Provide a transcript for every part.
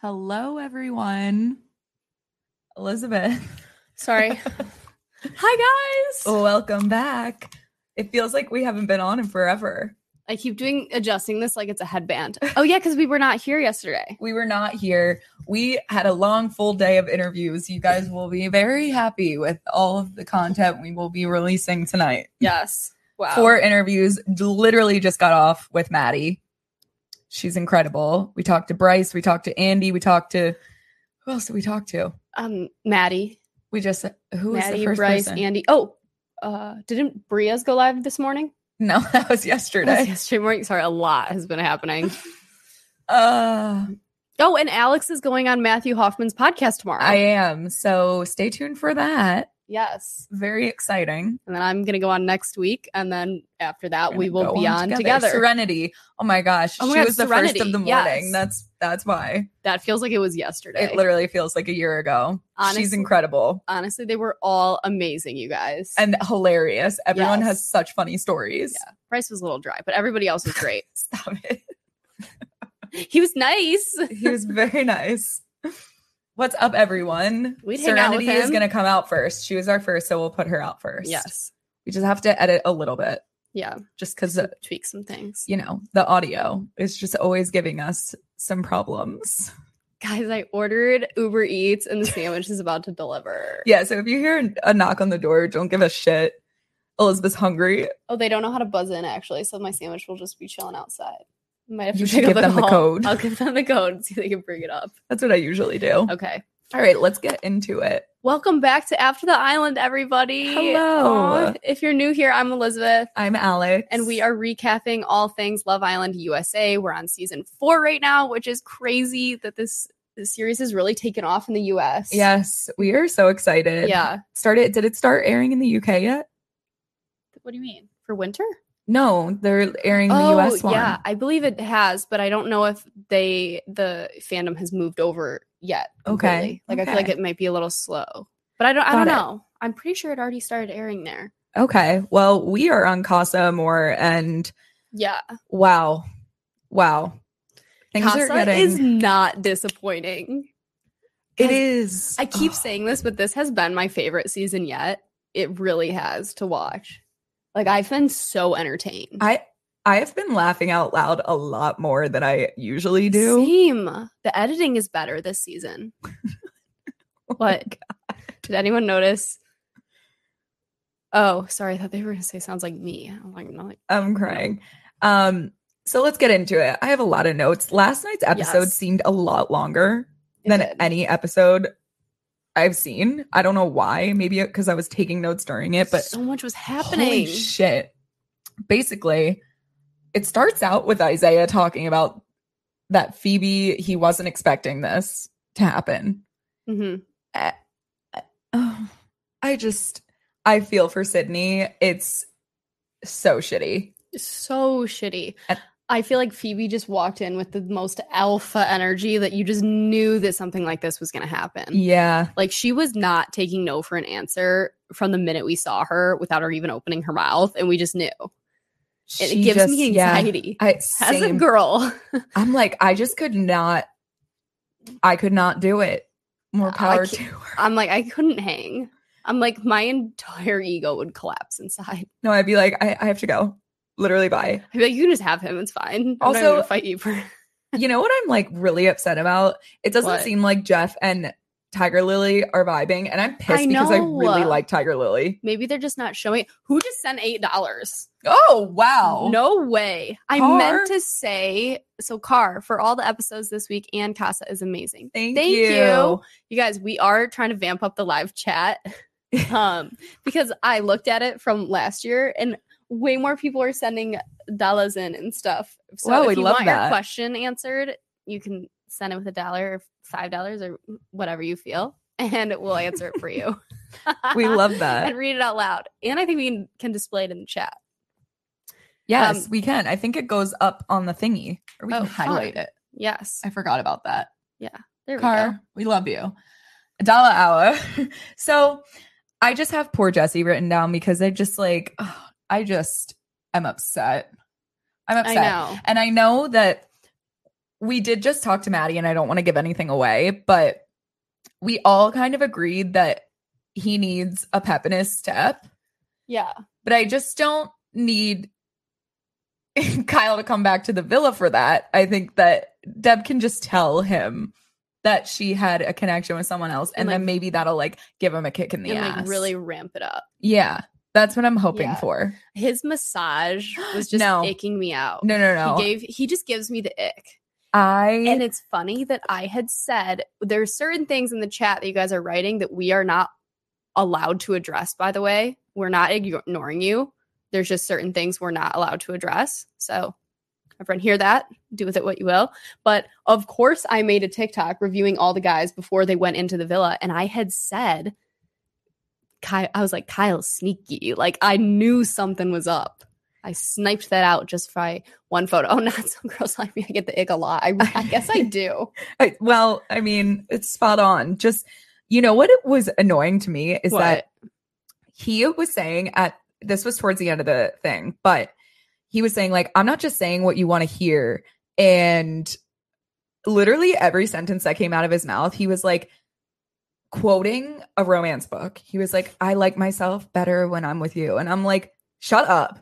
Hello, everyone. Elizabeth. Sorry. Hi, guys. Welcome back. It feels like we haven't been on in forever. I keep doing adjusting this like it's a headband. Oh, yeah, because we were not here yesterday. We were not here. We had a long, full day of interviews. You guys will be very happy with all of the content we will be releasing tonight. Yes. Wow. Four interviews. Literally just got off with Maddie. She's incredible. We talked to Bryce. We talked to Andy. We talked to who else did we talk to? um, Maddie, We just who was the first Bryce, person? Andy. Oh, uh, didn't Bria's go live this morning? no, that was That yesterday. was yesterday morning. Sorry, a lot has been happening. Uh, Oh, and Alex is going on Matthew Hoffman's podcast tomorrow. I am. So stay tuned for that. Yes. Very exciting. And then I'm gonna go on next week, and then after that, we will be on together. Serenity. Oh my gosh. Oh my she God, was the first of the morning. Yes. That's that's why. That feels like it was yesterday. It literally feels like a year ago. She's incredible Honestly, they were all amazing, you guys. and hilarious. Everyone Yes. has such funny stories. Yeah. Bryce was a little dry, but everybody else was great. Stop it. he was nice. He was very nice. What's up, everyone? We'd Serenity is going to come out first. She was our first, so we'll put her out first. Yes. We just have to edit a little bit Yeah. just because, Tweak some things. you know, the audio is just always giving us some problems. Guys, I ordered Uber Eats and the sandwich is about to deliver. Yeah, so if you hear a knock on the door, don't give a shit. Elizabeth's hungry. Oh, they don't know how to buzz in actually, so my sandwich will just be chilling outside. Might have to You should give them the code. I'll give them the code and see if they can bring it up. That's what I usually do. Okay. All right, let's get into it. Welcome back to After the Island, everybody. Hello. Aw, If you're new here, I'm Elizabeth. I'm Alex. and we are recapping all things Love Island USA. We're on season four right now, which is crazy that this, this series has really taken off in the US. Yes, we are so excited. Yeah. Started did it start airing in the UK yet? What do you mean? For winter? No, they're airing the oh, US one. yeah. I believe it has, but I don't know if they the fandom has moved over yet. Okay. Like I feel like it might be a little slow. But I don't I don't it. know. I'm pretty sure it already started airing there. Okay. Well, we are on Casa Amor and Yeah. wow. Wow. Things are Casa getting is not disappointing. it is. I keep saying this, but this has been my favorite season yet. It really has to watch. Like I've been so entertained. I I have been laughing out loud a lot more than I usually do. Same. The editing is better this season. Oh What? Did anyone notice? Oh, sorry. I thought they were going to say sounds like me. I'm like, no, like, I'm crying. Um, so let's get into it. I have a lot of notes. Last night's episode Yes. seemed a lot longer it than did. any episode I've seen. I don't know why. Maybe because I was taking notes during it, but so much was happening. holy shit. Basically, it starts out with Isaiah talking about that Phoebe, he wasn't expecting this to happen. Mm-hmm. Oh, I just, I feel for Sydney. It's so shitty. So shitty. And- I feel like Phoebe just walked in with the most alpha energy that you just knew that something like this was going to happen. Yeah. Like she was not taking no for an answer from the minute we saw her without her even opening her mouth, and we just knew. It, gives just- me yeah. anxiety. I, As a girl, I'm like, I just could not, I could not do it. More power to her. I'm like, I couldn't hang. I'm like, my entire ego would collapse inside. No, I'd be like, I, I have to go. Literally, bye. I'd be like, you can just have him. It's fine. I'm Also- fight you for. You know what I'm like really upset about? It doesn't What? seem like Jeff and Tiger Lily are vibing, and I'm pissed because I really like Tiger Lily. Maybe they're just not showing. Who just sent eight dollars? Oh wow! No way. I meant to say so. Car for all the episodes this week and Casa is amazing. thank, Thank you. you. You guys, we are trying to vamp up the live chat. um, because I looked at it from last year and way more people are sending dollars in and stuff. So Wow, if you love want that. your question answered, you can send it with a dollar or five dollars or whatever you feel, and we'll answer it for you. We love that. and read it out loud. And I think we can, can display it in the chat. Yes, Um, we can. I think it goes up on the thingy, or we Oh, can highlight fun. it. Yes. I forgot about that. Yeah, there we go. Car, we love you. A dollar hour. so I just have poor Jesse written down because I just like, ugh, I just am upset. I'm I upset. know. And I know that we did just talk to Maddie, and I don't want to give anything away, but we all kind of agreed that he needs a pep in his step. Yeah. But I just don't need Kyle to come back to the villa for that. I think that Deb can just tell him that she had a connection with someone else, and, And, then maybe that'll like give him a kick in the and ass. like really ramp it up. yeah, that's what I'm hoping Yeah. for. His massage was just No. icking me out. No, no, no. He gave he just gives me the ick. I And it's funny that I had said there's certain things in the chat that you guys are writing that we are not allowed to address, by the way. We're not ignoring you. There's just certain things we're not allowed to address. So everyone hear that, do with it what you will. But of course, I made a TikTok reviewing all the guys before they went into the villa. And I had said, Kyle, I was like, Kyle's sneaky. Like I knew something was up. I sniped that out just by one photo. Oh, not some girls like me. I get the ick a lot. I, I guess I do. I, well, I mean, it's spot on. Just you know what it was annoying to me is that he was saying at this was towards the end of the thing, but he was saying like I'm not just saying what you want to hear and literally every sentence that came out of his mouth, he was like quoting a romance book. He was like I like myself better when I'm with you and I'm like shut up.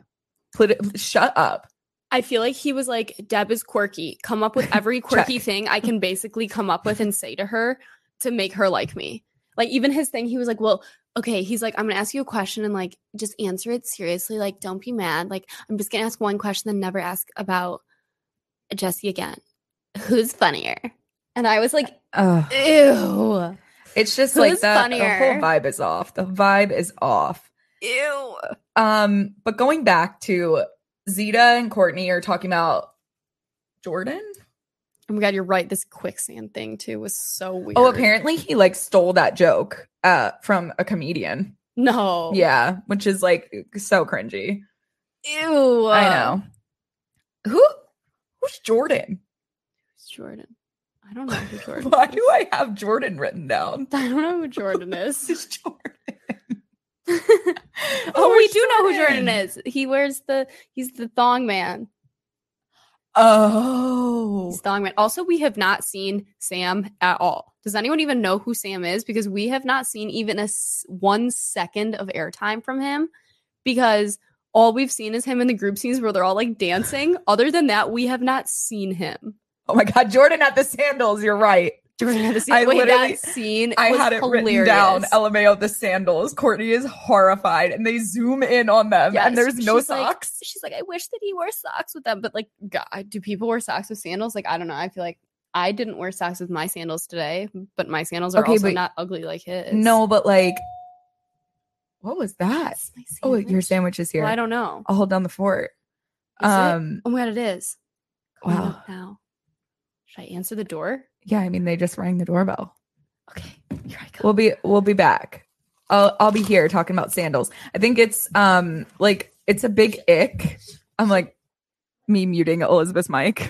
Shut up. I feel like he was like, Deb is quirky. Come up with every quirky thing I can basically come up with and say to her to make her like me. Like, even his thing, he was like, Well, okay. He's like, I'm going to ask you a question and like, just answer it seriously. Like, don't be mad. Like, I'm just going to ask one question, and never ask about Jesse again. Who's funnier? And I was like, Ugh. Ew. It's just like Who's the, the whole vibe is off. The vibe is off. Ew. Um, but going back to Zeta and Courtney are talking about Jordan. Oh my God, you're right. This quicksand thing too was so weird. Oh, apparently he like stole that joke uh from a comedian. No. Yeah, which is like so cringy. Ew. I know. Who who's Jordan? Jordan. I don't know who Jordan Why is. do I have Jordan written down? I don't know who Jordan is. Who's Jordan? oh, we where's do know who Jordan is. He wears the he's the thong man. Oh. He's thong man. Also, we have not seen Sam at all. Does anyone even know who Sam is? Because we have not seen even a s- one second of airtime from him. Because all we've seen is him in the group scenes where they're all like dancing. Other than that, we have not seen him. Oh my god, Jordan at the sandals. You're right. Jordan had to see. I Wait, literally- that scene. I had it hilarious. written down. LMAO the sandals. Courtney is horrified, and they zoom in on them, Yes, and there's no she's like- socks. she's like, I wish that he wore socks with them. But like, God, do people wear socks with sandals? Like, I don't know. I feel like I didn't wear socks with my sandals today, but my sandals are Okay, also but- not ugly like his. no, but like, what was that? Oh, your sandwich. is here. Well, I don't know. I'll hold down the fort. Is it? um, oh my god, it is. Coming wow. Now, should I answer the door? yeah. I mean, they just rang the doorbell. Okay, here I go. We'll be we'll be back. I'll I'll be here talking about sandals. I think it's um like it's a big ick. I'm like me muting Elizabeth's mic.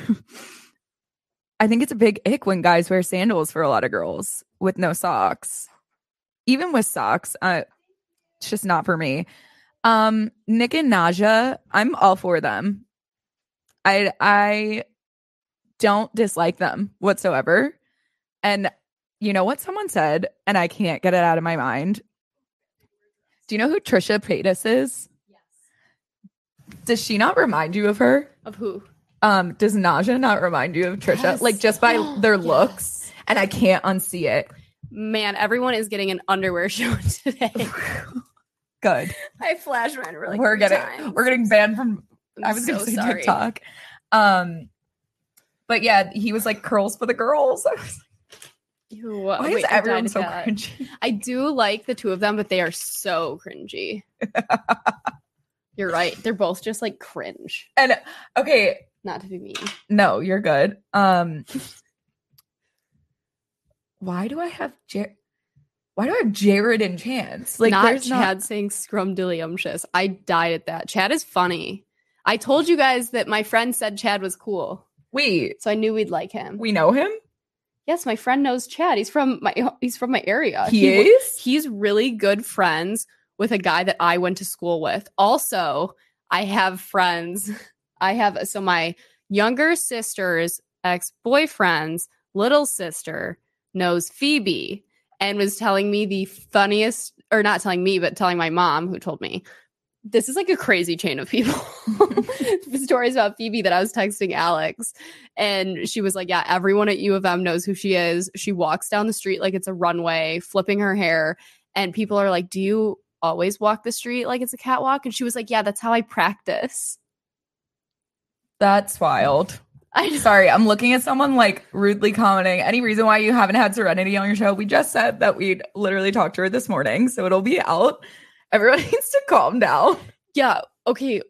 I think it's a big ick when guys wear sandals for a lot of girls with no socks. Even with socks, uh, it's just not for me. Um, Nick and Nadjha, I'm all for them. I I don't dislike them whatsoever. And you know what someone said, and I can't get it out of my mind. Do you know who Trisha Paytas is? Does she not remind you of her? Of who? Um, does Nadjha not remind you of Trisha? Yes. Like just by their Yes. looks, and I can't unsee it. Man, everyone is getting an underwear show today. Good. I flash mine really. we're getting times. we're getting banned from I'm I was gonna so say sorry. TikTok. Um, but yeah, he was like curls for the girls. I was like, Ew, Why wait, is everyone so that. cringy? I do like the two of them, but they are so cringy. You're right. They're both just like cringe. And okay, Not to be mean. no, you're good. Um, why do I have Jar- Why do I have Jared and Chance? Like, not there's Chad not. saying scrumdiddlyumptious. I died at that. Chad is funny. I told you guys that my friend said Chad was cool, Wait, so I knew we'd like him. we know him. yes, my friend knows Chad. He's from my he's from my area. He wa- is? He's really good friends with a guy that I went to school with. Also, I have friends. I have so my younger sister's ex boyfriend's little sister knows Phoebe and was telling me the funniest, or not telling me, but telling my mom, who told me this is like a crazy chain of people. Stories about Phoebe that I was texting Alex. And she was like, Yeah, everyone at U of M knows who she is. She walks down the street like it's a runway, flipping her hair. And people are like, Do you always walk the street like it's a catwalk? And she was like, Yeah, that's how I practice. That's wild. I'm Sorry, I'm looking at someone like rudely commenting. Any reason why you haven't had Serenity on your show? We just said that we'd literally talked to her this morning, so it'll be out. Everyone needs to calm down. Yeah. Okay.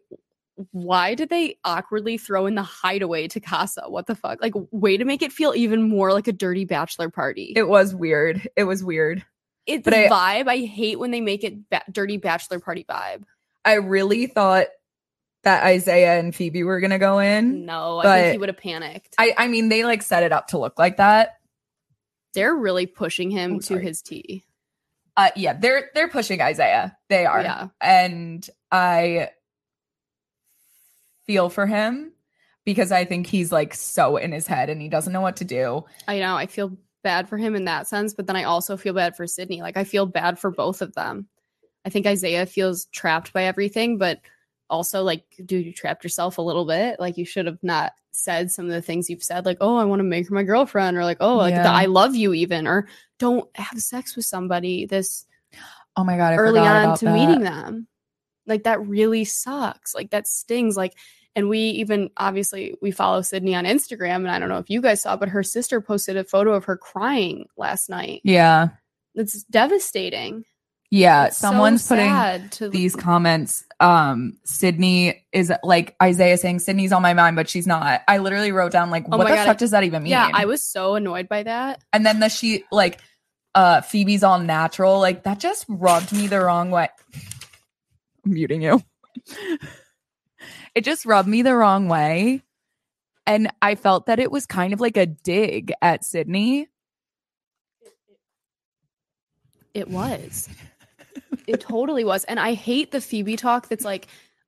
Why did they awkwardly throw in the hideaway to Casa? What the fuck? Like, way to make it feel even more like a dirty bachelor party. It was weird. It was weird. it's but I- vibe. I hate when they make it ba- dirty bachelor party vibe. I really thought that Isaiah and Phoebe were gonna go in. No, I think he would have panicked. I, I mean, they like set it up to look like that. They're really pushing him I'm to sorry. his T. Uh, yeah, they're they're pushing Isaiah. They are. Yeah. and I feel for him because I think he's like so in his head and he doesn't know what to do. I know. I feel bad for him in that sense, but then I also feel bad for Sydney. Like I feel bad for both of them. I think Isaiah feels trapped by everything, but also like, dude, you trapped yourself a little bit. Like you should have not said some of the things you've said, like, oh, I want to make her my girlfriend, or like, oh, like the I love you, even, or don't have sex with somebody this Oh my god, I early on to that. meeting them. Like that really sucks. Like that stings. Like, and we even obviously we follow Sydney on Instagram, and I don't know if you guys saw, but her sister posted a photo of her crying last night. Yeah, It's devastating. yeah. It's so Someone's putting sad to these comments. Um, Sydney is like Isaiah saying Sydney's on my mind, but she's not. I literally wrote down like, Oh what the God, fuck I- does that even mean? Yeah, I was so annoyed by that. and then the she like uh Phoebe's all natural, like that just rubbed me the wrong way. I'm muting you. it just rubbed me the wrong way. And I felt that it was kind of like a dig at Sydney. It was. It totally was. And I hate the Phoebe talk that's like,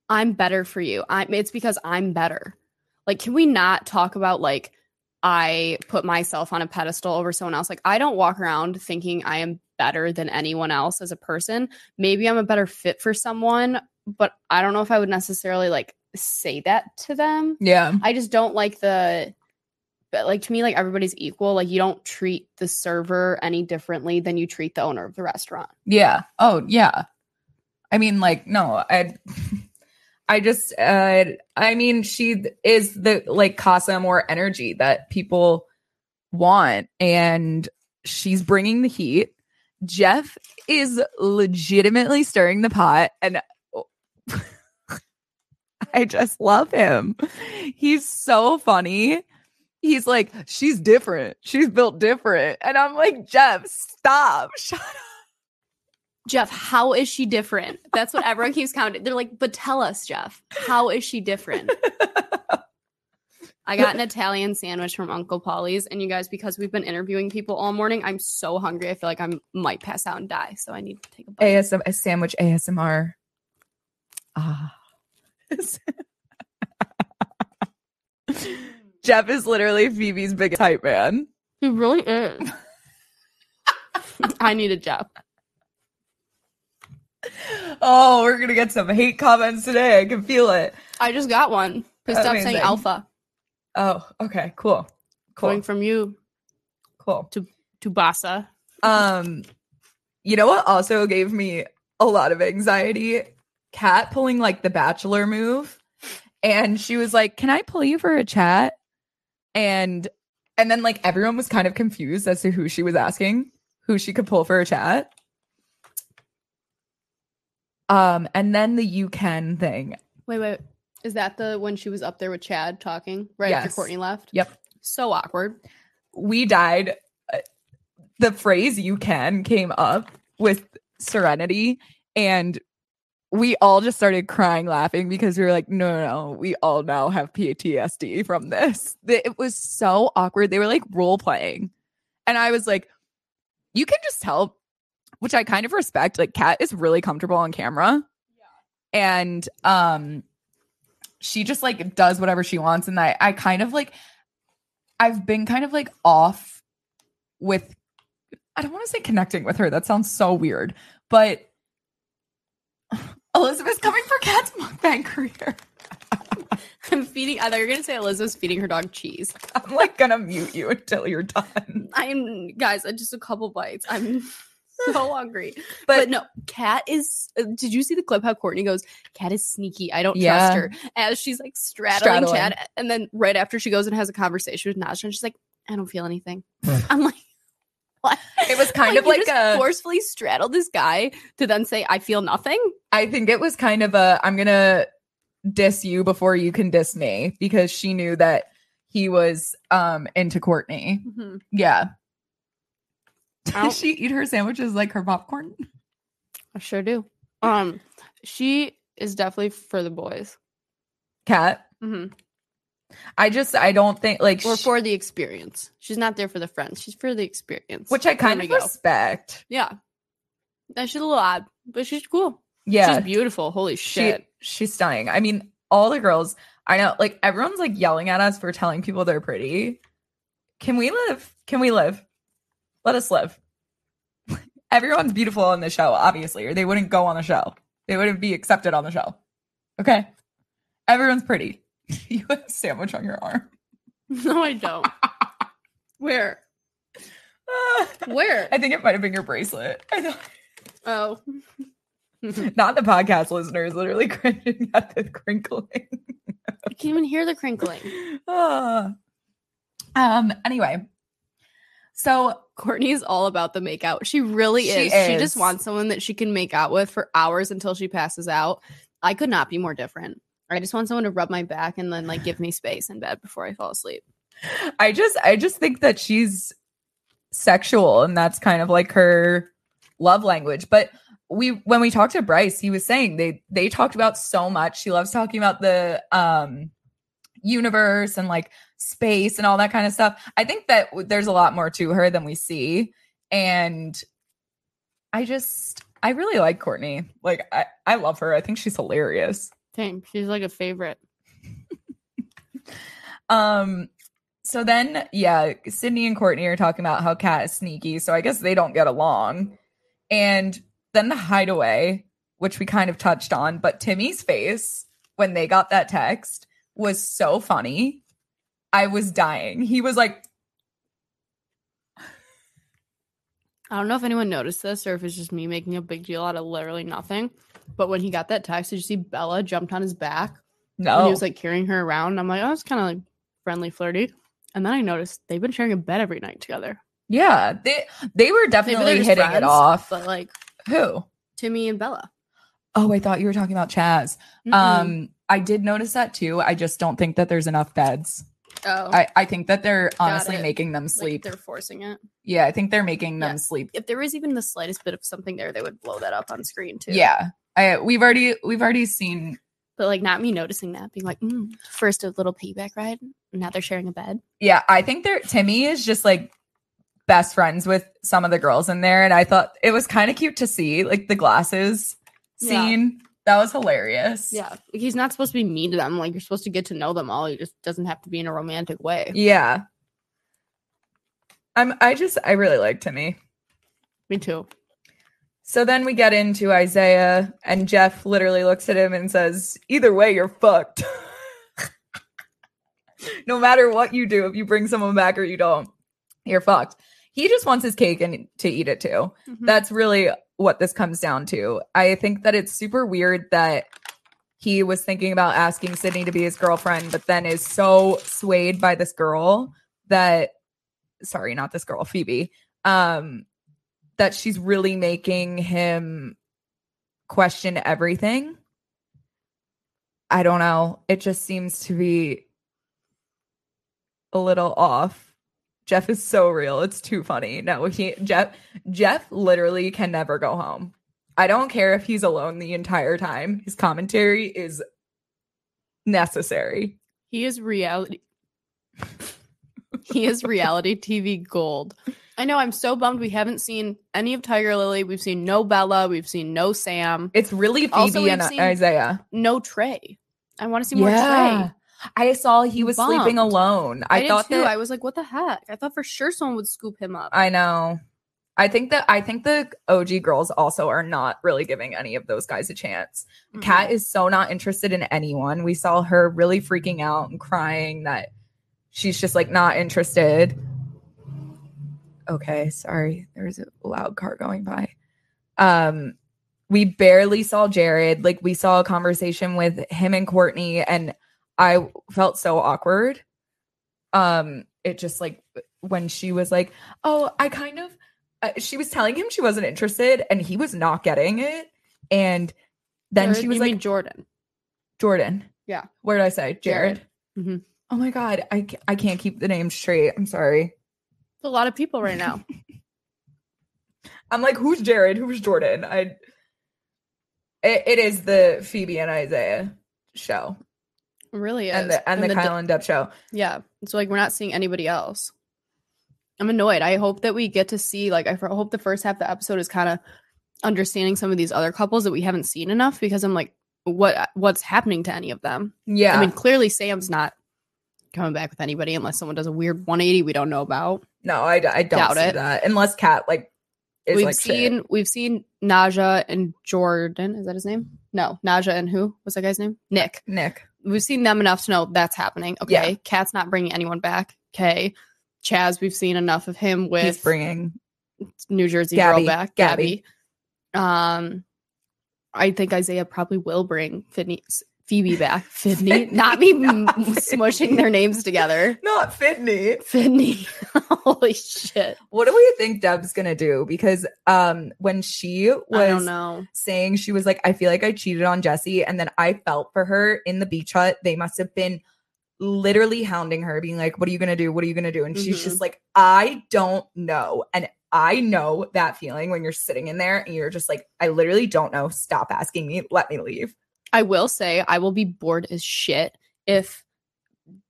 I'm better for you. I'm it's because I'm better. Like, can we not talk about like I put myself on a pedestal over someone else? Like, I don't walk around thinking I am better than anyone else as a person. Maybe I'm a better fit for someone, but I don't know if I would necessarily like say that to them. Yeah. I just don't like the but like to me like everybody's equal like you don't treat the server any differently than you treat the owner of the restaurant Yeah. Oh, yeah. I mean, like, no, I, I just, uh, I mean, she is the like Casa Amor energy that people want, and she's bringing the heat. Jeff is legitimately stirring the pot, and I just love him. He's so funny. He's like, she's different. She's built different. And I'm like, Jeff, stop. Shut up. jeff how is she different that's what everyone keeps counting they're like but tell us jeff how is she different i got an italian sandwich from uncle paulie's and you guys because we've been interviewing people all morning i'm so hungry i feel like i might pass out and die so i need to take a bite ASM a sandwich ASMR. Ah. Jeff is literally Phoebe's biggest hype man. he really is i need a jeff Oh, we're gonna get some hate comments today. I can feel it. i just got one please stop saying alpha Oh, okay, cool. Cool. going from you Cool. to Basa. Um, you know what also gave me a lot of anxiety? Kat pulling like the bachelor move. And she was like, Can I pull you for a chat? And and then like everyone was kind of confused as to who she was asking, who she could pull for a chat. Um, and then the you can thing. Wait, wait. Is that the when she was up there with Chad talking right after Courtney left? Yep. So awkward. we died. Uh, The phrase you can came up with Serenity, and we all just started crying laughing because we were like, no, no, no, we all now have PTSD from this. It was so awkward. They were like role playing. And I was like, you can just tell, which I kind of respect. Like, Kat is really comfortable on camera. And um she just like does whatever she wants. And I I kind of like I've been kind of like off with I don't want to say connecting with her. That sounds so weird. But Elizabeth's coming for Kat's mukbang career. I'm feeding. I thought you were gonna say Elizabeth's feeding her dog cheese. I'm like gonna mute you until you're done. I'm guys. I just a couple bites. I'm so hungry. But, But, no, Kat is. uh, Did you see the clip? How Courtney goes, "Kat is sneaky. I don't Yeah. trust her." As she's like straddling, Straddling. Chad, and then right after she goes and has a conversation with Nasha, and she's like, "I don't feel anything." I'm like? it was kind of like just a forcefully straddle this guy to then say, "I feel nothing." I think it was kind of a I'm gonna diss you before you can diss me because she knew that he was um into Courtney. Yeah. I don't- Does she eat her sandwiches like her popcorn? I sure do. Um, she is definitely for the boys, Kat. hmm I just I don't think like or for the experience. She's not there for the friends. She's for the experience, which I kind of go. respect. Yeah. That she's a little odd, but she's cool. Yeah. She's beautiful. Holy she shit. she's stunning. I mean, all the girls I know, like everyone's like yelling at us for telling people they're pretty. Can we live? Can we live? Let us live. Everyone's beautiful on the show, obviously, or they wouldn't go on the show. They wouldn't be accepted on the show. Okay. Everyone's pretty. you have a sandwich on your arm. No, I don't. Where? Where? I think it might have been your bracelet. I know. Oh. Not the podcast listeners, literally cringing at the crinkling. I can't even hear the crinkling. Ah. um. Anyway, so Courtney is all about the make out. She really She is. She just wants someone that she can make out with for hours until she passes out. I could not be more different. I just want someone to rub my back and then like give me space in bed before I fall asleep. I just, I just think that she's sexual, and that's kind of like her love language. But we, when we talked to Bryce, he was saying they they talked about so much. She loves talking about the um universe and like space and all that kind of stuff. I think that there's a lot more to her than we see, and I just, I really like Courtney. Like, I, I love her. I think she's hilarious. Same. She's like a favorite. Um, so then, yeah, Sydney and Courtney are talking about how Kat is sneaky. So I guess they don't get along. And then the hideaway, which we kind of touched on, but Timmy's face when they got that text was so funny. I was dying. He was like, I don't know if anyone noticed this or if it's just me making a big deal out of literally nothing. But when he got that text, did you see Bella jumped on his back and no. he was like carrying her around? I'm like, oh, it's kind of like friendly, flirty. And then I noticed they've been sharing a bed every night together. yeah, they they were definitely hitting it off. But like Who? Timmy and Bella. Oh, I thought you were talking about Chaz. Mm-mm. Um, I did notice that too. I just don't think that there's enough beds. Oh, I, I think that they're honestly it. making them like sleep. they're forcing it. yeah, I think they're making them Yeah. sleep. If there was even the slightest bit of something there, they would blow that up on screen too. Yeah. I we've already we've already seen But like not me noticing that, being like, mm, first a little piggyback ride. Now they're sharing a bed. yeah, I think they're Timmy is just like best friends with some of the girls in there. And I thought it was kind of cute to see like the glasses Yeah. scene. That was hilarious. Yeah. He's not supposed to be mean to them. Like you're supposed to get to know them all. He just doesn't have to be in a romantic way. Yeah. I'm I just I really like Timmy. Me too. So then we get into Isaiah, and Jeff literally looks at him and says, Either way, you're fucked. no matter what you do, if you bring someone back or you don't, you're fucked. He just wants his cake and to eat it too. Mhm. That's really what this comes down to. I think that it's super weird that he was thinking about asking Sydney to be his girlfriend, but then is so swayed by this girl that sorry, not this girl, Phoebe. Um that she's really making him question everything. I don't know. It just seems to be a little off. Jeff is so real. It's too funny. No, he Jeff Jeff literally can never go home. I don't care if he's alone the entire time. His commentary is necessary. He is reality. he is reality TV gold. I know. I'm so bummed we haven't seen any of Tiger Lily. We've seen no Bella. We've seen no Sam. It's really Phoebe Also, and seen- Isaiah. No Trey. I want to see more Trey. I saw he was sleeping alone. I, I, thought too. that I was like, what the heck? I thought for sure someone would scoop him up. I know. I think that I think the OG girls also are not really giving any of those guys a chance. Mhm. Kat is so not interested in anyone. We saw her really freaking out and crying that she's just like not interested. Okay, sorry. There's a loud car going by. Um we barely saw Jared. Like we saw a conversation with him and Courtney and I felt so awkward. Um it just like when she was like, "Oh, I kind of uh, she was telling him she wasn't interested and he was not getting it." And then Jared- she was like, Jordan. Jordan. Yeah. Where did I say? Jared. Jared. Mhm. Oh my God. I, I can't keep the name straight. I'm sorry. It's a lot of people right now. I'm like, who's Jared? Who's Jordan? I. It, it is the Phoebe and Isaiah show It really is. and the and, the, d- Kyle and Deb show. yeah. It's like we're not seeing anybody else. I'm annoyed. I hope that we get to see like I hope the first half of the episode is kind of understanding some of these other couples that we haven't seen enough because I'm like, what what's happening to any of them? Yeah. I mean, clearly Sam's not coming back with anybody unless someone does a weird 180 we don't know about. no, I don't Doubt see it. that unless Kat like is we've like seen shit. we've seen Nadjha and Jordan. Is that his name? No, Nadjha and who? What's that guy's name? Nick. Nick. We've seen them enough to know that's happening. Okay, Yeah. Kat's not bringing anyone back. Okay, Chaz. We've seen enough of him He's with bringing. New Jersey Gabby. girl back. Gabby. Gabby. Um, I think Isaiah probably will bring Fidney, Phoebe back. Fidney, not me m- smushing their names together. Not Fidney. Fidney. Holy shit. What do we think Deb's gonna do? Because um when she was saying she was like, I feel like I cheated on Jesse, and then I felt for her in the beach hut. They must have been literally hounding her, being like, What are you gonna do? What are you gonna do? And she's Mhm. just like, I don't know. And I know that feeling when you're sitting in there and you're just like, I literally don't know. Stop asking me. Let me leave. I will say I will be bored as shit if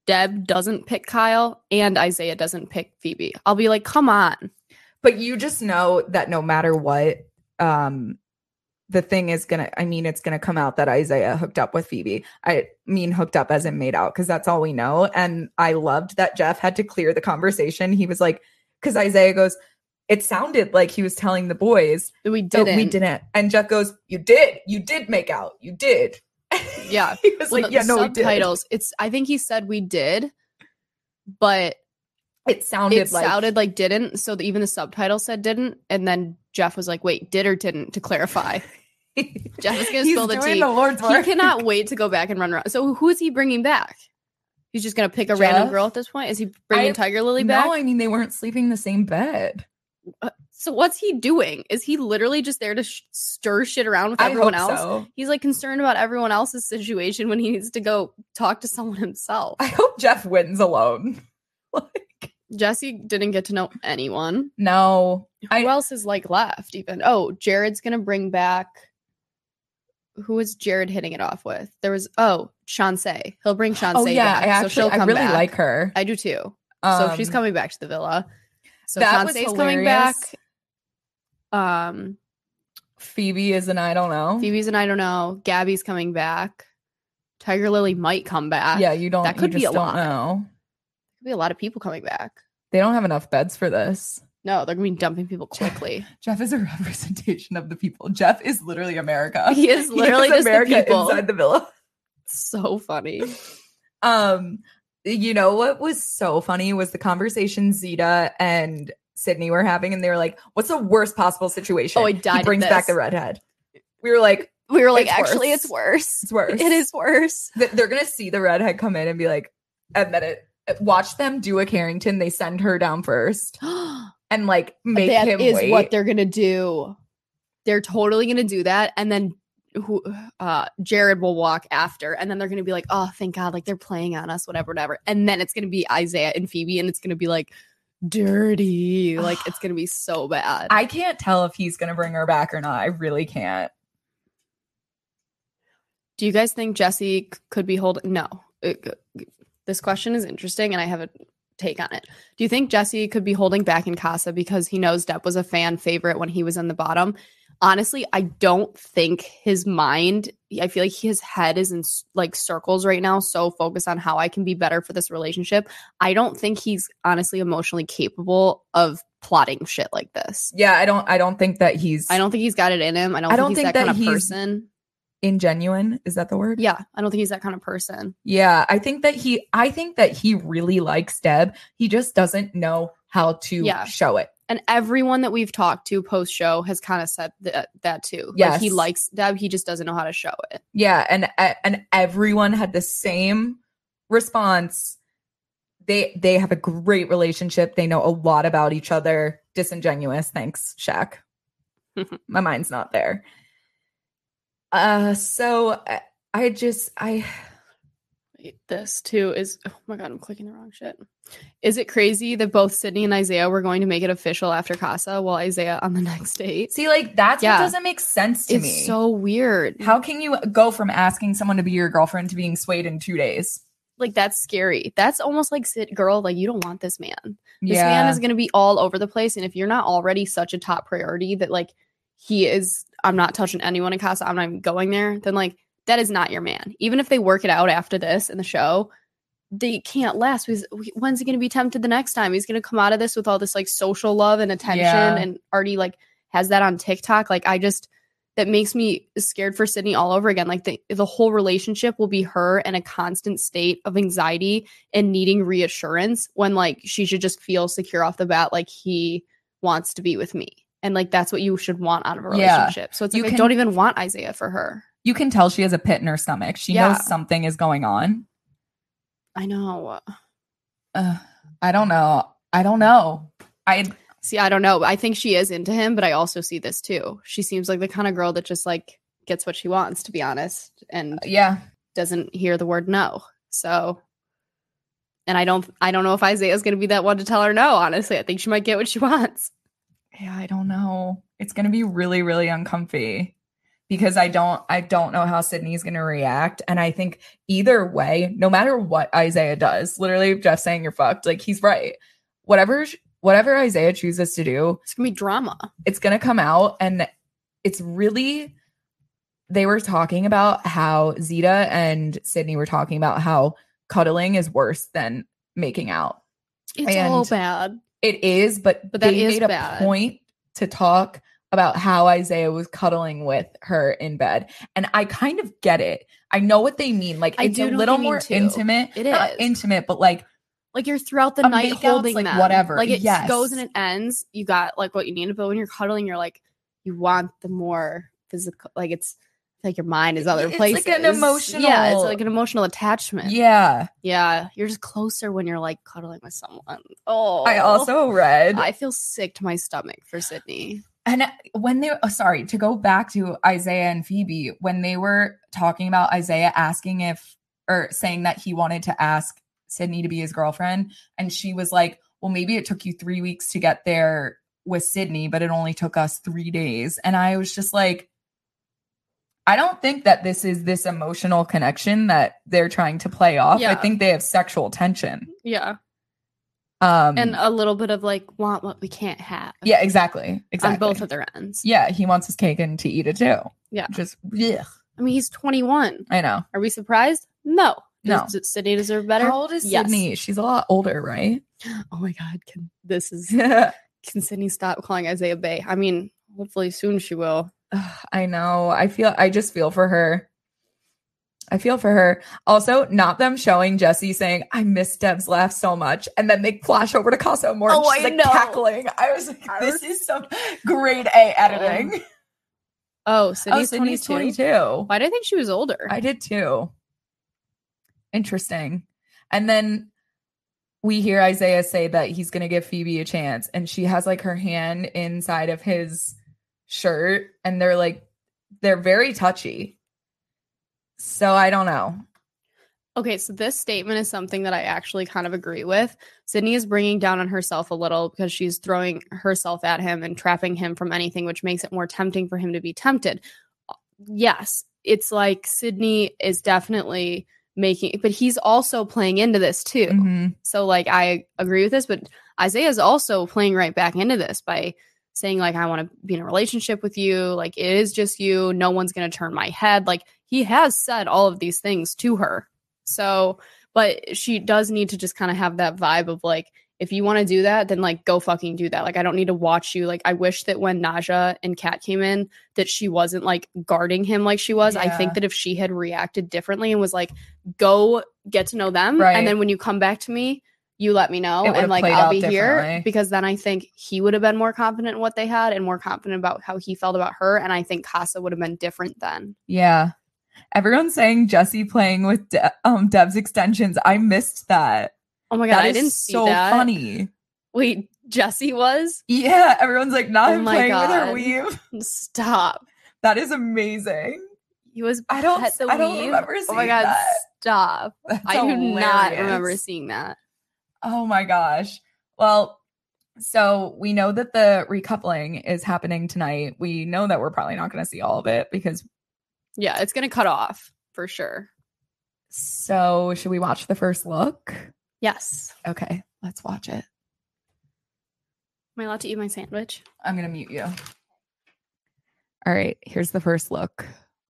Deb doesn't pick Kyle and Isaiah doesn't pick Phoebe. I'll be like, come on. But you just know that no matter what, um, the thing is gonna I mean it's gonna come out that Isaiah hooked up with Phoebe. I mean hooked up as in made out, because that's all we know. And I loved that Jeff had to clear the conversation. He was like, because Isaiah goes, it sounded like he was telling the boys, We didn't. we didn't. And Jeff goes, You did, you did make out. You did. Yeah. he was Well, like, the Yeah, no, we did. It's I think he said we did, but It sounded it like sounded like didn't. So that even the subtitle said didn't. And then Jeff was like, wait, did or didn't to clarify. Jeff is gonna spill the tea. the Lord's he cannot wait to go back and run around. So who is he bringing back? He's just gonna pick a random girl at this point. Is he bringing I- Tiger Lily back? No, I mean they weren't sleeping in the same bed. So what's he doing? Is he literally just there to sh- stir shit around with everyone else? so. He's like concerned about everyone else's situation when he needs to go talk to someone himself. I hope Jeff wins alone. like, Jesse didn't get to know anyone. no, Who I else is like left? Even oh, Jared's gonna bring back. Who was Jared hitting it off with? There was oh Shanse. He'll bring Shanse. oh yeah, back, I actually so I really back. like her. I do too. so she's Um, coming back to the villa. So that was Shanse's coming back. Um, Phoebe is an I don't know. Phoebe's and I don't know. Gabby's coming back. Tiger Lily might come back. yeah, you don't. that could be a lot. know. could be a lot of people coming back. They don't have enough beds for this. No, they're gonna be dumping people quickly. Jeff is a representation of the people. Jeff is literally America. He is literally just the people. inside the villa. so funny. Um, you know what was so funny was the conversation Zeta and Sydney were having, and they were like, "What's the worst possible situation?" Oh, I died He brings back the redhead. We were like, We were like, It's actually, worse. it's worse. "It's worse. It is worse. They're gonna see the redhead come in and be like, and then it. Uh, watch them do a Carrington. They send her down first and like make That him is wait. what they're gonna do. They're totally gonna do that, and then who uh Jared will walk after, and then they're gonna be like, "Oh, thank God!" Like they're playing on us, whatever, whatever. And then it's gonna be Isaiah and Phoebe, and it's gonna be like dirty. Like it's gonna be so bad. I can't tell if he's gonna bring her back or not. I really can't. do you guys think Jesse could be holding? No. It- this question is interesting, and I have a take on it. Do you think Jesse could be holding back in Casa because he knows Deb was a fan favorite when he was in the bottom? Honestly, I don't think his mind, I feel like his head is in like circles right now, so focused on how I can be better for this relationship. I don't think he's honestly emotionally capable of plotting shit like this. Yeah, I don't I don't think that he's I don't think he's got it in him. I don't, I don't he's think that, that kind of he's- person. ingenuine. Is that the word? Yeah, I don't think he's that kind of person. Yeah, I think that he I think that he really likes Deb. He just doesn't know how to Yeah. show it. And everyone that we've talked to post show has kind of said that, that too. Like he likes Deb, he just doesn't know how to show it. Yeah, and and everyone had the same response. They they have a great relationship. They know a lot about each other. Disingenuous. Thanks, Shaq. My mind's not there. Uh so I, I just I This too is oh my god, I'm clicking the wrong shit. Is it crazy that both Sydney and Isaiah were going to make it official after Casa while Isaiah on the next date? see like that's Yeah. what doesn't make sense to It's me. so weird. How can you go from asking someone to be your girlfriend to being swayed in 2 days? like that's scary. That's almost like sit girl, like you don't want this man. This yeah. man is gonna be all over the place. And if you're not already such a top priority that like he is, I'm not touching anyone in Casa, I'm not even going there, then like that is not your man. Even if they work it out after this in the show, they can't last because when's he going to be tempted the next time? He's going to come out of this with all this like social love and attention Yeah. and already like has that on TikTok. Like I just that makes me scared for Sydney all over again. Like the the whole relationship will be her in a constant state of anxiety and needing reassurance when like she should just feel secure off the bat, like he wants to be with me. And like that's what you should want out of a Yeah. relationship. So it's You like I can- don't even want Isaiah for her. You can tell she has a pit in her stomach. She Yeah. knows something is going on. I know. Uh, I don't know. I don't know. I See, I don't know. I think she is into him, but I also see this too. She seems like the kind of girl that just like gets what she wants, to be honest, and yeah. doesn't hear the word no. So and I don't I don't know if Isaiah's gonna be that one to tell her no, honestly. I think she might get what she wants. Yeah, I don't know. It's gonna be really, really uncomfy because I don't I don't know how Sydney's gonna react. And I think either way, no matter what Isaiah does, literally Jeff saying you're fucked, like he's right. Whatever whatever Isaiah chooses to do, It's gonna be drama. it's going to come out and it's really they were talking about how Zeta and Sydney were talking about how cuddling is worse than making out. It's all bad. It is, but But that is made a bad. point to talk about how Isaiah was cuddling with her in bed. And I kind of get it. I know what they mean. Like I it's do a little more too. intimate. It Not intimate, but like Like you're throughout the night holding like, them. whatever. Like it Yes. goes and it ends. You got like what you need, but when you're cuddling, you're like you want the more physical. Like it's like your mind is other It's places. like an emotional, Yeah, it's like an emotional attachment. yeah. Yeah, you're just closer when you're like cuddling with someone. Oh, I also oh. read I feel sick to my stomach for Sydney. And when they, oh, sorry, to go back to Isaiah and Phoebe, when they were talking about Isaiah asking if, or saying that he wanted to ask Sydney to be his girlfriend, and she was like, well, maybe it took you three weeks to get there with Sydney, but it only took us three days. And I was just like, I don't think that this is this emotional connection that they're trying to play off. I think they have sexual tension. Yeah, Um, and a little bit of like want what we can't have. yeah, exactly, exactly. on both of their ends. yeah, he wants his cake and to eat it too. Yeah. just yeah. I mean, he's 21. I know. Are we surprised? No. No. Does Sydney deserve better? How old is Yes. Sydney? She's a lot older, right? Oh my God! Can this is can Sydney stop calling Isaiah Bay? I mean, hopefully soon she will. I know. I feel. I just feel for her. I feel for her. Also, not them showing Jesse saying, "I miss Deb's laugh so much," and then they flash over to Casa Amor. and Oh, she's I like know. cackling. I was like, "This is some grade A editing." Oh, oh, Sydney's, oh, Sydney's 22. twenty-two. Why did I think she was older? I did too. Interesting. And then we hear Isaiah say that he's going to give Phoebe a chance, and she has like her hand inside of his shirt, and they're like, they're very touchy. So I don't know. Okay, so this statement is something that I actually kind of agree with. Sydney is bringing down on herself a little because she's throwing herself at him and trapping him from anything, which makes it more tempting for him to be tempted. Yes, it's like Sydney is definitely making, but he's also playing into this too. Mhm. So, like, I agree with this, but Isaiah is also playing right back into this by saying like I want to be in a relationship with you, like it is just you, no one's going to turn my head. Like he has said all of these things to her. So, but she does need to just kind of have that vibe of like if you want to do that, then like go fucking do that. Like I don't need to watch you. Like I wish that when Nadjha and Kat came in, that she wasn't like guarding him like she was. I think that if she had reacted differently and was like, go get to know them, Right. and then when you come back to me, you let me know, and like I'll be here because then I think he would have been more confident in what they had and more confident about how he felt about her, and I think Casa would have been different then. Yeah. Everyone's saying Jesse playing with De- um Dev's extensions. I missed that. Oh my god, That I is didn't see so that. funny. Wait, Jesse was Yeah, everyone's like not Oh playing with her weave. stop. That is amazing. He was. I don't- pet the I don't weave? remember Oh my seeing god, that. stop! That's I do not remember seeing that. Oh my gosh. Well, so we know that the recoupling is happening tonight. We know that we're probably not going to see all of it because Yeah, it's gonna cut off for sure. so should we watch the first look? Yes. Okay, let's watch it. Am I allowed to eat my sandwich? I'm going to mute you. All right, here's the first look. Let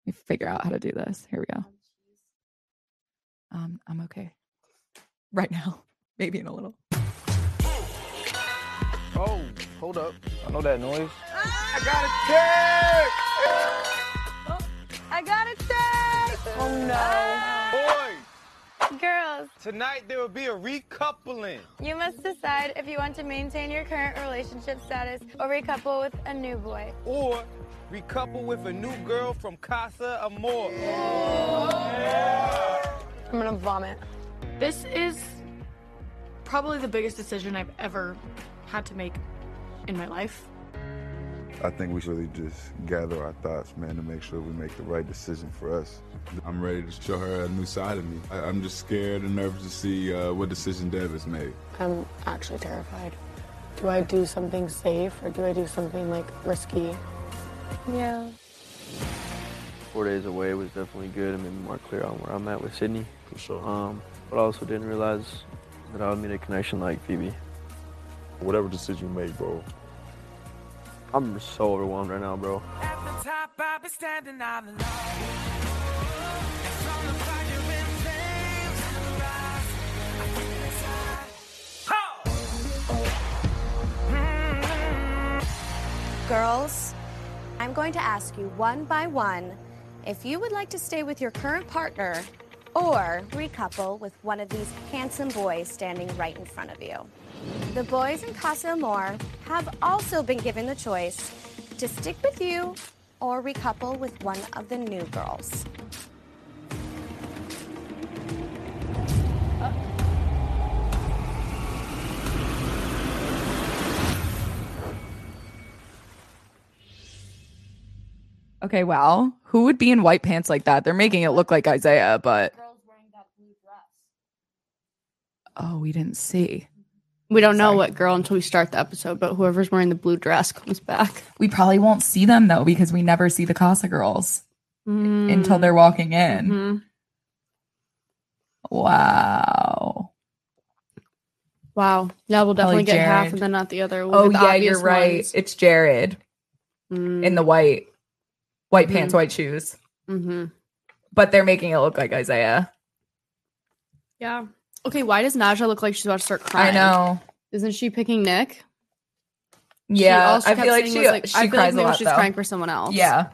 me figure out how to do this. Here we go. Um, I'm okay. Right now. Maybe in a little. Oh, hold up. I know that noise. I got a text! I got a text. Oh no, ah. Boys, Girls, tonight there will be a recoupling. you must decide if you want to maintain your current relationship status or recouple with a new boy. Or recouple with a new girl from Casa Amor. I'm gonna vomit. This is probably the biggest decision I've ever had to make in my life. I think we should really just gather our thoughts, man, to make sure we make the right decision for us. I'm ready to show her a new side of me. I, I'm just scared and nervous to see uh, what decision Dev has made. I'm actually terrified. Do I do something safe or do I do something like risky? Yeah. four days away was definitely good and made me more clear on where I'm at with Sydney. For sure. Um, but I also didn't realize that I would meet a connection like Phoebe. Whatever decision you make, bro, I'm so overwhelmed right now, bro. Girls, I'm going to ask you one by one if you would like to stay with your current partner or recouple with one of these handsome boys standing right in front of you. The boys in Casa Amor have also been given the choice to stick with you or recouple with one of the new girls. Okay, wow. Who would be in white pants like that? They're making it look like Isaiah, but oh, we didn't see. We don't know Sorry. what girl until we start the episode, but whoever's wearing the blue dress comes back We probably won't see them though because we never see the Casa girls until they're walking in. Mhm. Wow. Wow. Yeah, we'll definitely get half and then not the other. Oh with the yeah, you're right. ones. It's Jared Mm, in the white, white Mhm. pants, white shoes. mhm. But they're making it look like Isaiah. Yeah. Okay, why does Nadjha look like she's about to start crying? I know. Isn't she picking Nick? Yeah, she I feel like she was, like, she I feel cries like maybe lot she's though. crying for someone else. Yeah,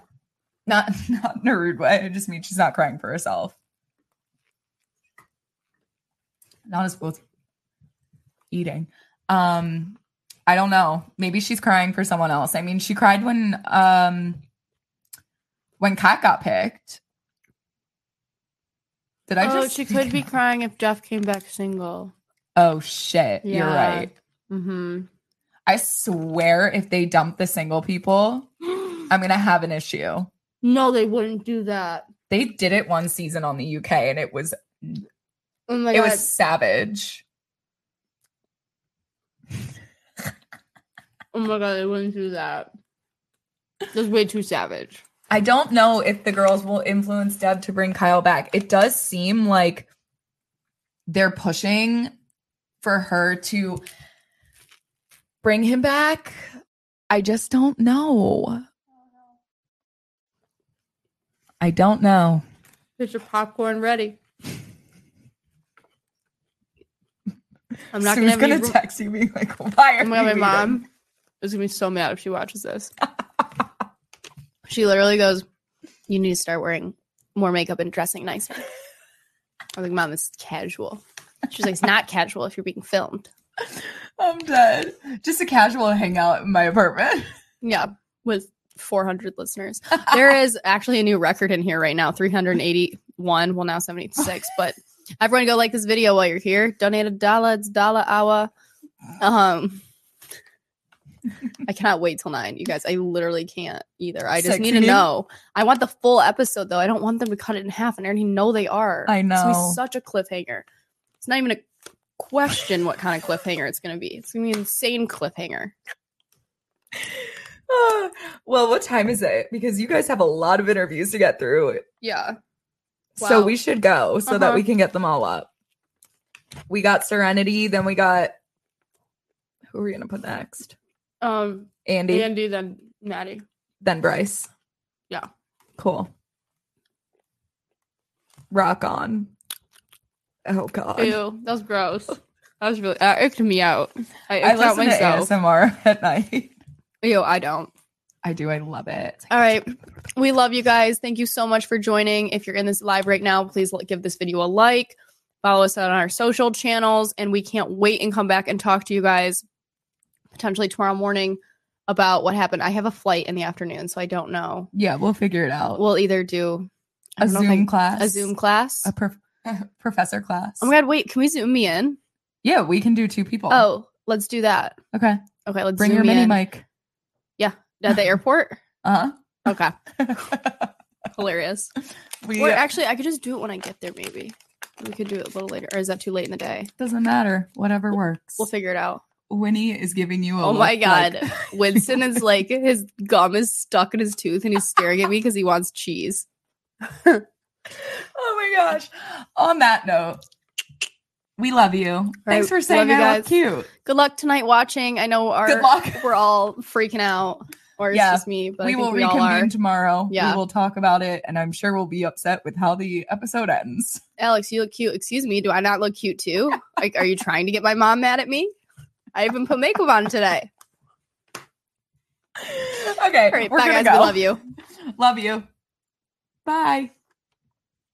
not not in a rude way. It just means she's not crying for herself. Not as both eating. Um, I don't know. Maybe she's crying for someone else. I mean, she cried when um when Kat got picked. Did I oh, just? she could be crying if Jeff came back single. Oh shit! You're right. Mm-hmm. I swear, if they dump the single people, I'm gonna have an issue. No, they wouldn't do that. They did it one season on the UK, and it was Oh my it god. was savage. oh my god, they wouldn't do that. That's way too savage. I don't know if the girls will influence Deb to bring Kyle back. It does seem like they're pushing for her to bring him back. I just don't know. I don't know. Get your popcorn ready. I'm not Sue's gonna, gonna text you being like, "Why are Oh my you my mom is gonna be so mad if she watches this. she literally goes, "You need to start wearing more makeup and dressing nicer." I'm like, "Mom, this is casual." She's like, "It's not casual if you're being filmed." I'm dead. Just a casual hangout in my apartment. Yeah, with 400 listeners. There is actually a new record in here right now 381. Well, now 76. But everyone go like this video while you're here. Donate a dollar. It's dollar hour. Um, I cannot wait till nine, you guys. I literally can't either. I just Sick need to know. I want the full episode though. I don't want them to cut it in half, and I already know they are. I It's gonna be know. such a cliffhanger. It's not even a question what kind of cliffhanger it's gonna be. It's gonna be an insane cliffhanger. Well, what time is it? Because you guys have a lot of interviews to get through. Yeah. So we should go so that Uh-huh. we can get them all up. We got Sereniti, then we got who are we gonna put next? Um, Andy, Andy, then Maddie. then Bryce. Yeah. Cool. Rock on. Oh god. Ew, that was gross. That was really that icked me out. I I icked out listen to myself. ASMR at night. Ew, I don't. I do. I love it. All right. We love you guys. Thank you so much for joining. If you're in this live right now, please give this video a like. Follow us on our social channels. And we can't wait and come back and talk to you guys potentially tomorrow morning about what happened. I have a flight in the afternoon, so I don't know. Yeah, we'll figure it out. We'll either do a Zoom I- class. a Zoom class. A prof- professor class. Oh my god, wait, can we zoom me in? Yeah, we can do two people. Oh, let's do that. okay. Okay, let's Bring your mini in. mic. Yeah, at the airport. Uh huh. Okay, hilarious. we Or actually, I could just do it when I get there. Maybe we could do it a little later, or is that too late in the day? doesn't matter. Whatever works. We'll figure it out. Winnie is giving you a Oh my god, like- Winston is like his gum is stuck in his tooth, and he's staring at me because he wants cheese. oh my gosh. On that note, we love you. Thanks for love saying you I look guys. cute. Good luck tonight watching. I know our Good luck. we're all freaking out, or it's just me, but we will we reconvene tomorrow. Yeah. We will talk about it, and I'm sure we'll be upset with how the episode ends. Alex, you look cute. Excuse me, do I not look cute too? Like, are you trying to get my mom mad at me? I even put makeup on today. Okay. All right, we're bye gonna guys. go. We love you. Love you. Bye.